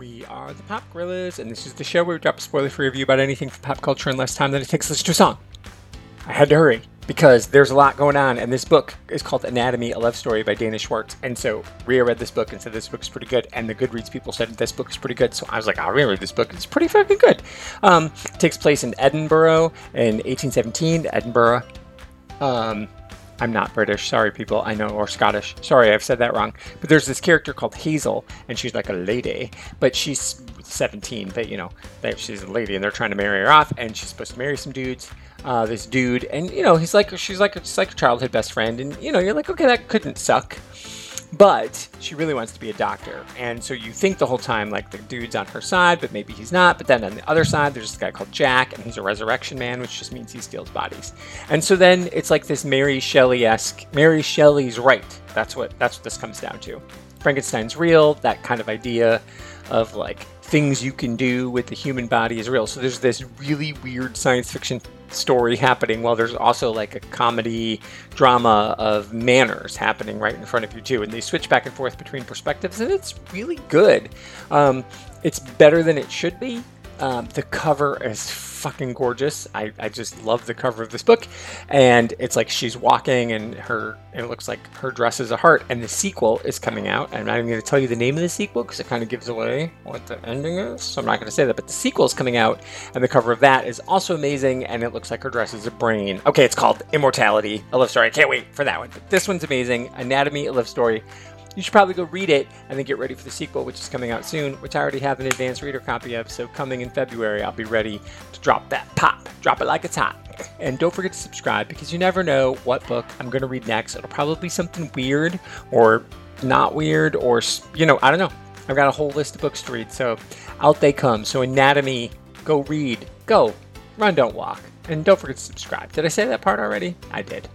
We are the Pop Gorillas, and this is the show where we drop a spoiler free review about anything from pop culture in less time than it takes to listen to a song. I had to hurry because there's a lot going on, and this book is called Anatomy, a Love Story by Dana Schwartz. And so Ria read this book and said this book is pretty good, and the Goodreads people said this book is pretty good. So I was like, I'll read this book. It's pretty fucking good. Um, takes place in Edinburgh in 1817. Edinburgh. Um, I'm not British, sorry people, I know, or Scottish. Sorry, I've said that wrong. But there's this character called Hazel, and she's like a lady, but she's 17, but you know, she's a lady, and they're trying to marry her off, and she's supposed to marry some dudes. Uh, this dude, and you know, he's like, she's like, just like a childhood best friend, and you know, you're like, okay, that couldn't suck. But she really wants to be a doctor. And so you think the whole time, like, the dude's on her side, but maybe he's not. But then on the other side, there's this guy called Jack, and he's a resurrection man, which just means he steals bodies. And so then it's like this Mary Shelley esque, Mary Shelley's right. That's what, that's what this comes down to. Frankenstein's real, that kind of idea of like things you can do with the human body is real. So there's this really weird science fiction story happening while there's also like a comedy drama of manners happening right in front of you too and they switch back and forth between perspectives and it's really good. Um, it's better than it should be um, the cover is fucking gorgeous. I, I just love the cover of this book. And it's like she's walking and her and it looks like her dress is a heart. And the sequel is coming out. I'm not even going to tell you the name of the sequel because it kind of gives away what the ending is. So I'm not going to say that. But the sequel is coming out. And the cover of that is also amazing. And it looks like her dress is a brain. Okay, it's called Immortality, a love story. I can't wait for that one. But this one's amazing. Anatomy, a love story you should probably go read it and then get ready for the sequel, which is coming out soon, which I already have an advanced reader copy of. So coming in February, I'll be ready to drop that pop, drop it like it's hot. And don't forget to subscribe because you never know what book I'm going to read next. It'll probably be something weird or not weird or, you know, I don't know. I've got a whole list of books to read. So out they come. So anatomy, go read, go, run, don't walk. And don't forget to subscribe. Did I say that part already? I did.